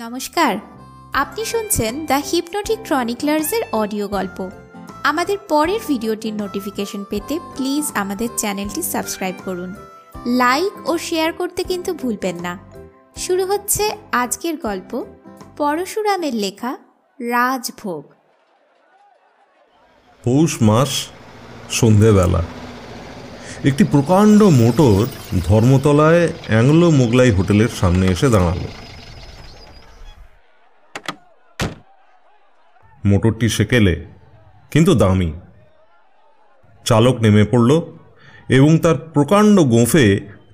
নমস্কার। আপনি শুনছেন দ্য হিপনোটিক ক্রনিকলার্সের অডিও গল্প। আমাদের পরের ভিডিওটির নোটিফিকেশন পেতে প্লিজ আমাদের চ্যানেলটি সাবস্ক্রাইব করুন। লাইক ও শেয়ার করতে কিন্তু ভুলবেন না। শুরু হচ্ছে আজকের গল্প পরশুরামের লেখা রাজভোগ। পৌষ মাস, সন্ধেবেলা। একটি প্রকাণ্ড মোটর ধর্মতলায় অ্যাংলো মোগলাই হোটেলের সামনে এসে দাঁড়াল। মোটরটি সেকেলে, কিন্তু দামি। চালক নেমে পড়ল এবং তার প্রকাণ্ড গোঁফে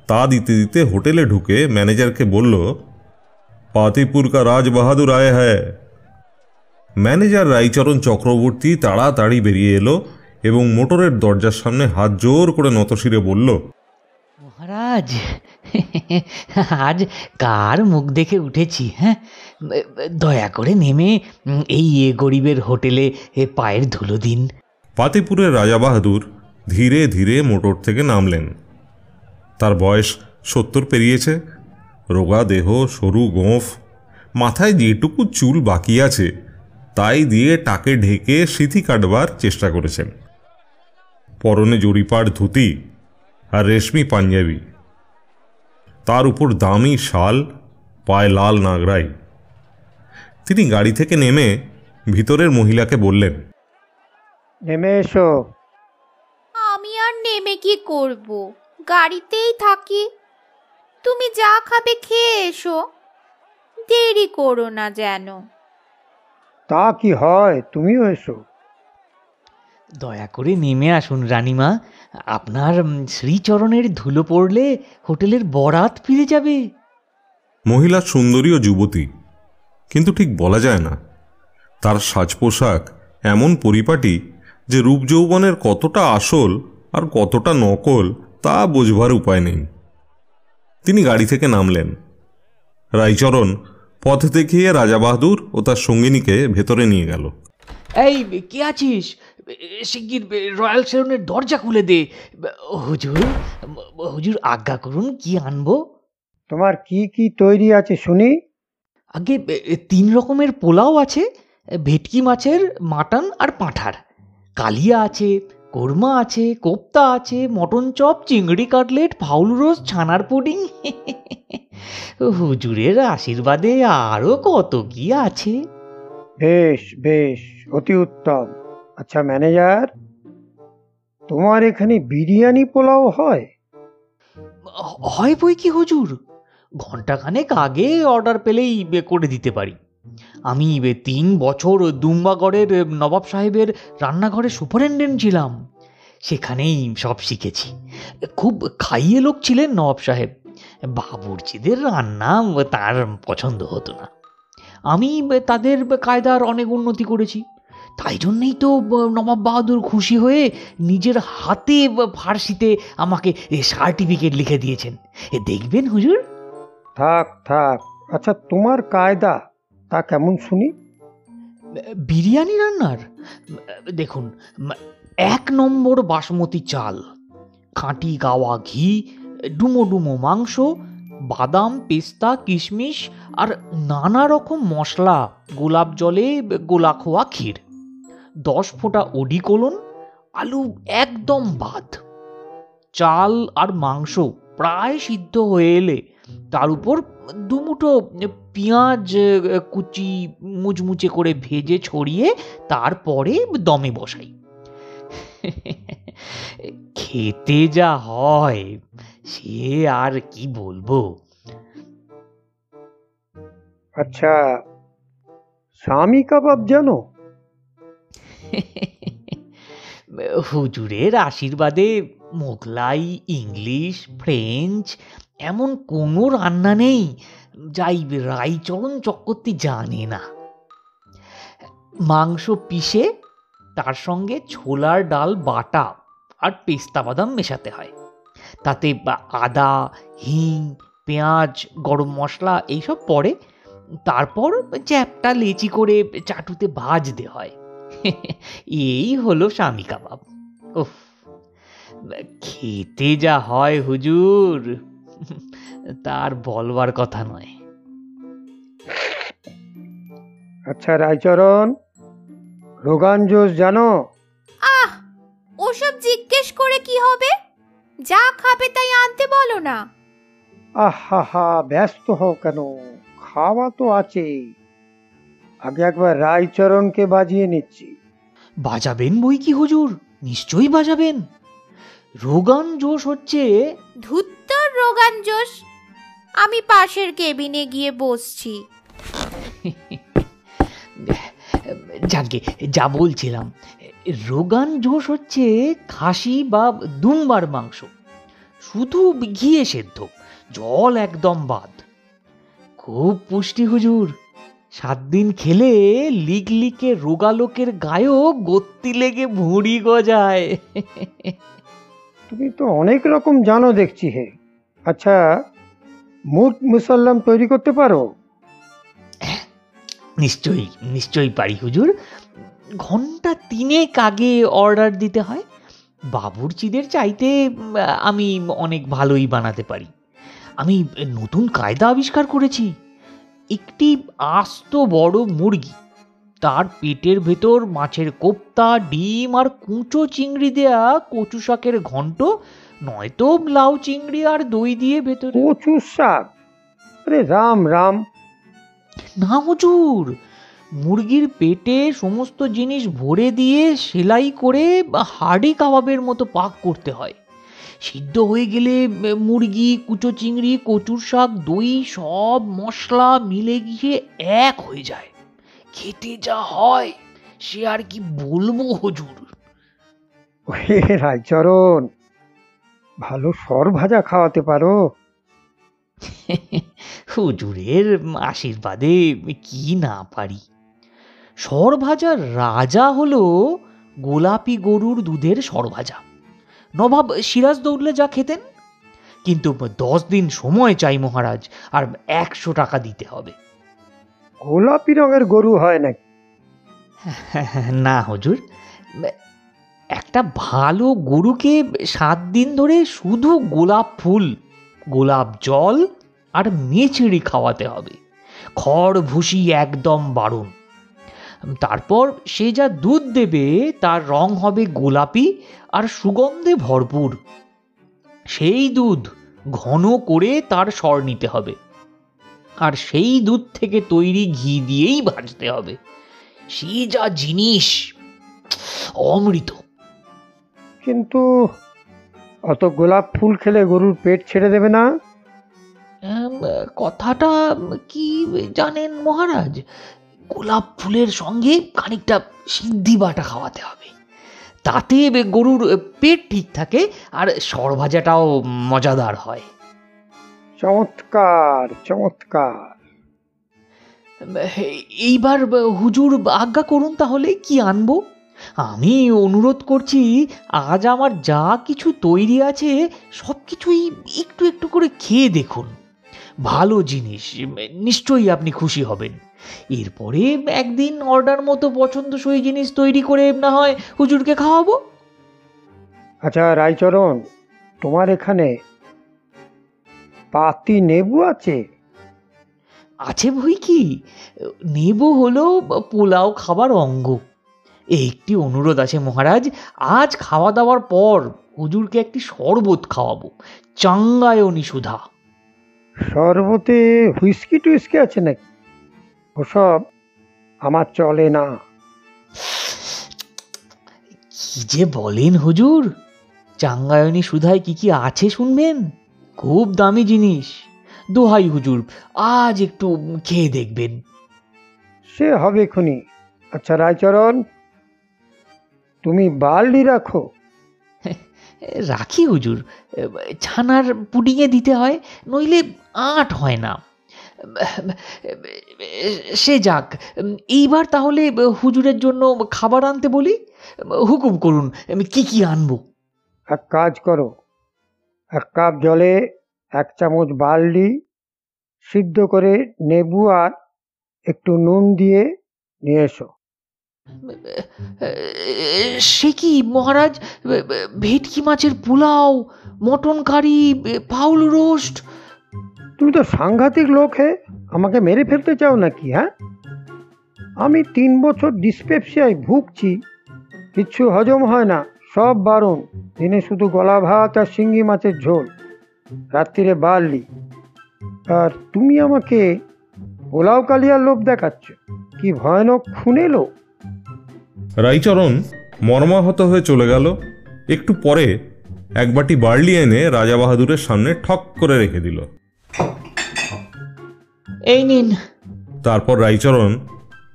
তা দিতে দিতে হোটেলে ঢুকে ম্যানেজারকে বলল পাতিপুর কা রাজ বাহাদুর আয় হ্যায়। ম্যানেজার রাইচরণ চক্রবর্তী তাড়াতাড়ি বেরিয়ে এলো এবং মোটরের দরজার সামনে হাত জোর করে নতশিরে বলল, মহারাজ, আজ কার মুখ দেখে উঠেছি হ্যাঁ? দয়া করে নেমে এই গরিবের হোটেলে পায়ের ধুলো দিন। পাতিপুরের রাজা বাহাদুর ধীরে ধীরে মোটর থেকে নামলেন। তার বয়স সত্তর পেরিয়েছে। রোগা দেহ, সরু গোঁফ, মাথায় যেটুকু চুল বাকি আছে, তাই দিয়ে টাকে ঢেকে সিথি কাটবার চেষ্টা করেছেন। পরনে জরিপাড় ধুতি আর রেশমি পাঞ্জাবি। তার উপর দামি শাল, পায়ে লাল নাগরাই। তিনি গাড়ি থেকে নেমে ভিতরের মহিলাকে বললেন নেমে এসো। আমি আর নেমে কি করব? গাড়িতেই থাকি। তুমি যা খাবে খেয়ে এসো। দেরি করো না যেন। তা কি হয়? তুমিও এসো। দয়া করে নেমে আসুন রানীমা। আপনার উম, শ্রীচরণের ধুলো পড়লে হোটেলের বরাত ফিরে যাবে। মহিলা সুন্দরী ও যুবতী কিন্তু ঠিক বলা যায় না। তার সাজ পোশাক এমন পরিপাটি যে রূপ যৌবনের কতটা আসল আর কতটা নকল তা বোঝবার উপায় নেই। তিনি গাড়ি থেকে নামলেন। রাইচরণ পথ দেখিয়ে রাজা বাহাদুর ও তার সঙ্গিনীকে ভেতরে নিয়ে গেল। এই কে আছিস? শিগগির রয়্যাল সেলুনের দরজা খুলে দে। হুজুর হুজুর আজ্ঞা করুন কি আনব? তোমার কি কি তৈরি আছে শুনি। আগে তিন রকমের পোলাও আছে ভেটকি মাছের মাটন আর পাঁঠার। কালিয়া আছে কোরমা আছে কোপ্তা আছে মটন চপ চিংড়ি কাটলেট ফাউল রোজ ছানার পুডিং। হুজুরের আশীর্বাদে আরও কত কি আছে। বেশ বেশ অতি উত্তম। আচ্ছা ম্যানেজার তোমার এখানে বিরিয়ানি পোলাও হয়? হয় বই কি হুজুর? ঘন্টাখানেক আগে অর্ডার পেলেই করে দিতে পারি। আমি তিন বছর দুম্বাগড়ের নবাব সাহেবের রান্নাঘরে সুপারিনটেন্ডেন্ট ছিলাম। সেখানেই সব শিখেছি। খুব খাইয়ে লোক ছিলেন নবাব সাহেব। বাবুর্চিদের রান্না তার পছন্দ হতো না। আমি তাদের কায়দার অনেক উন্নতি করেছি। তাই জন্যই তো নবাব বাহাদুর খুশি হয়ে নিজের হাতে ফার্সিতে আমাকে সার্টিফিকেট লিখে দিয়েছেন। এ দেখবেন হুজুর? থাক থাক। আচ্ছা তোমার কায়দা তা কেমন শুনি? বিরিয়ানি রান্নার? দেখুন এক নম্বর বাসমতি চাল খাঁটি গাওয়া ঘি ডুমো ডুমো মাংস বাদাম পেস্তা কিশমিশ আর নানা রকম মশলা গোলাপ জলে গোলা খোয়া ক্ষীর। দশ ফোঁটা ওডিকোলন আলু একদম বাদ। চাল আর মাংস প্রায় সিদ্ধ হয়ে এলে তার উপর দুমুঠো পেঁয়াজ কুচি মুচমুচে করে ভেজে ছড়িয়ে তারপরে দমে বসাই। খেতে যা হয় সে আর কি বলব? আচ্ছা স্বামী কাবাব জানো? হুজুরের আশীর্বাদে মোগলাই ইংলিশ ফ্রেঞ্চ এমন কোনো রান্না নেই, যাই রাইচরণ চক্রবর্তী জানে না। মাংস পিষে তার সঙ্গে ছোলার ডাল, বাটা আর পেস্তা বাদাম মেশাতে হয়। তাতে আদা, হিং, পেঁয়াজ, গরম মশলা এইসব পড়ে। তারপর চ্যাপটা লেচি করে চাটুতে ভাজতে হয়। এই হলো স্বামী কাবাব। উফ, খেতে যা হয় হুজুর। তার বলবার কথা নয়। আচ্ছা রায়চরণ রোগান জোশ জানো? আহ ওসব জিজ্ঞেস করে কি হবে? যা খাবে তাই আনতে বলো না। আহা হা ব্যস্ত হও কেন? খাওয়া তো আছেই আগে একবার রায়চরণকে বাজিয়ে নিচ্ছি। বাজাবেন বই কি হুজুর? নিশ্চয়ই বাজাবেন। রোগান জোশ হচ্ছে? ধুত্তর রোগান জোশ। আমি পাশের কেবিনে গিয়ে বসছি। যাকে যা বলছিলাম রোগান জোশ হচ্ছে খাসি বা দুম্বার মাংস। শুধু ঘিয়ে সেদ্ধ জল একদম বাদ। খুব পুষ্টি হুজুর। সাত দিন খেলে লিক লিকে রোগা লোকের গায়েও গত্তি লেগে ভুঁড়ি গজায়। তুমি তো অনেক রকম জানো দেখছি হে। আচ্ছা মুট মুসাল্লাম তৈরি করতে পারো? নিশ্চয়ই নিশ্চয়ই পারি হুজুর। ঘণ্টা তিনেক আগে অর্ডার দিতে হয়। বাবুর্চিদের চাইতে আমি অনেক ভালোই বানাতে পারি। আমি নতুন কায়দা আবিষ্কার করেছি। একটি আস্ত বড় মুরগি। তার পেটের ভেতর মাছের কোপ্তা ডিম আর কুঁচো চিংড়ি দেয়া কচু শাকের ঘন্ট নয়তো লাউ চিংড়ি আর দই দিয়ে ভেতরে কচুর শাক? আরে রাম রাম। না হুজুর। মুরগির পেটে সমস্ত জিনিস ভরে দিয়ে সেলাই করে হাড়ি কাবাবের মতো পাক করতে হয়। সিদ্ধ হয়ে গেলে মুরগি কুচো চিংড়ি কচুর শাক দই সব মশলা মিলে গিয়ে এক হয়ে যায়। খেতে যা হয় সে আর কি বলব হুজুর? ওহে রায়চরণ ভালো সর ভাজা খাওয়াতে পারো। হুজুরের আশীর্বাদে কি না পারি। সরভাজার রাজা হলো গোলাপি গরুর দুধের সরভাজা নবাব সিরাজ দৌড়লে যা খেতেন কিন্তু দশ দিন সময় চাই মহারাজ আর একশো টাকা দিতে হবে। গোলাপি রঙের গরু হয় নাকি? না হুজুর, একটা ভালো গরুকে সাত দিন ধরে শুধু গোলাপ ফুল, গোলাপ জল আর মেচড়ি খাওয়াতে হবে। খড় ভুসি একদম বারণ। তারপর সে যা দুধ দেবে, তার রং হবে গোলাপি আর সুগন্ধে ভরপুর। সেই দুধ ঘন করে তার স্বর নিতে হবে। আর সেই দুধ থেকে তৈরি ঘি দিয়েই ভাজতে হবে। সে যা জিনিস অমৃত। কিন্তু অত গোলাপ ফুল খেলে গরুর পেট ছেড়ে দেবে না? কথাটা কি জানেন মহারাজ? গোলাপ ফুলের সঙ্গে খানিকটা সিদ্ধি বাটা খাওয়াতে হবে। তাতে গরুর পেট ঠিক থাকে আর সরভাজাটাও মজাদার হয়। চমৎকার চমৎকার। এইবার হুজুর আজ্ঞা করুন তাহলে কি আনব? আমি অনুরোধ করছি আজ আমার যা কিছু তৈরি আছে সব কিছুই একটু একটু করে খেয়ে দেখুন। ভালো জিনিস নিশ্চয়ই আপনি খুশি হবেন। এরপরে একদিন অর্ডার মতো পছন্দসই জিনিস তৈরি করে না হয় হুজুরকে খাওয়াবো? আচ্ছা রায়চরণ তোমার এখানে পাতি নেবু আছে। আছে বই কি? নেবু হলো পোলাও খাবার অঙ্গ। এই একটি অনুরোধ আছে মহারাজ আজ খাওয়া দাওয়ার পর হুজুরকে একটি শরবত খাওয়াবো চাঙ্গায়নি সুধা। শরবতে হুইস্কি টুইস্কি আছে নাকি? ওসব আমার চলে না। কি যে বলেন হুজুর চাঙ্গায়নি সুধায় কি কি আছে শুনবেন? খুব দামি জিনিস। দোহাই হুজুর আজ একটু খেয়ে দেখবেন। সে হবে খুনি। আচ্ছা রায়চরণ তুমি বালডি রাখো। রাখি হুজুর ছানার পুডিংয়ে দিতে হয় নইলে আট হয় না। সে যাক এইবার তাহলে হুজুরের জন্য খাবার আনতে বলি? হুকুম করুন আমি কি কি আনব? এক কাজ করো এক কাপ জলে এক চামচ বালডি সিদ্ধ করে নেবু আর একটু নুন দিয়ে নিয়ে এসো। সে কি মহারাজ? ভেটকি মাছের pulao mutton curry fowl roast? তুমি তো সাংঘাতিক লোক হে আমাকে মেরে ফেলতে চাও নাকি হ্যাঁ? আমি তিন বছর ডিসপেপসিয়ায় ভুগছি কিচ্ছু হজম হয় না। সব বারণ। দিনে শুধু গলা ভাত আর শিঙ্গি মাছের ঝোল। রাত্রিরে বার্লি আর তুমি আমাকে পোলাও কালিয়ার লোভ দেখাচ্ছ। কি ভয়ানক খুনে লোক রাইচরণ মর্মাহত হয়ে চলে গেল। একটু পরে এক বাটি বার্লি এনে রাজা বাহাদুরের সামনে ঠক করে রেখে দিল। এই নিন। তারপর রাইচরণ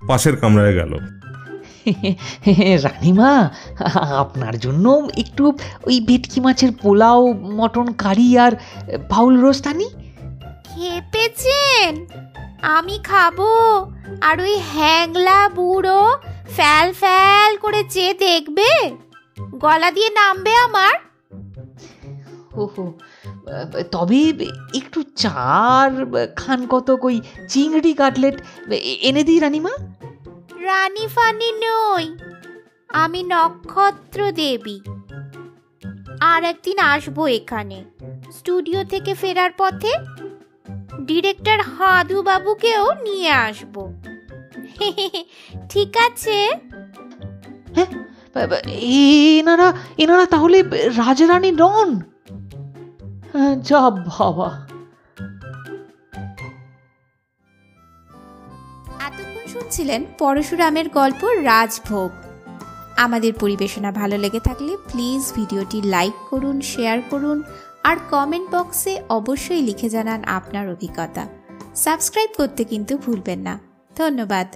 পাশের কামরায় গেল। রানিমা আপনার জন্য একটু ওই ভেটকি মাছের পোলাও মটন কারি আর বাউল রোস্ট আনি। খেপেছেন? আমি খাব। আর ওই হ্যাংলা বুড়ো ফ্যাল ফ্যাল করে চেয়ে দেখবে? গলা দিয়ে নামবে আমার। ওহো তবে একটু চার খান কতক ওই চিংড়ি কাটলেট এনে দিই রানিমা। রানী ফানি নই আমি নক্ষত্র দেবী আর একদিন আসব এখানে স্টুডিও থেকে ফেরার পথে ডিরেক্টর হাদু বাবুকেও নিয়ে আসব। ঠিক আছে? এনারা এনারা তাহলে রাজারানী নন? হ্যাঁ, যা বাবা। শুনছিলেন পরশুরামের গল্প রাজভোগ। আমাদের পরিবেশনা ভালো লেগে থাকলে প্লিজ ভিডিওটি লাইক করুন, শেয়ার করুন, আর কমেন্ট বক্সে অবশ্যই লিখে জানান আপনার অভিজ্ঞতা। সাবস্ক্রাইব করতে কিন্তু ভুলবেন না। ধন্যবাদ।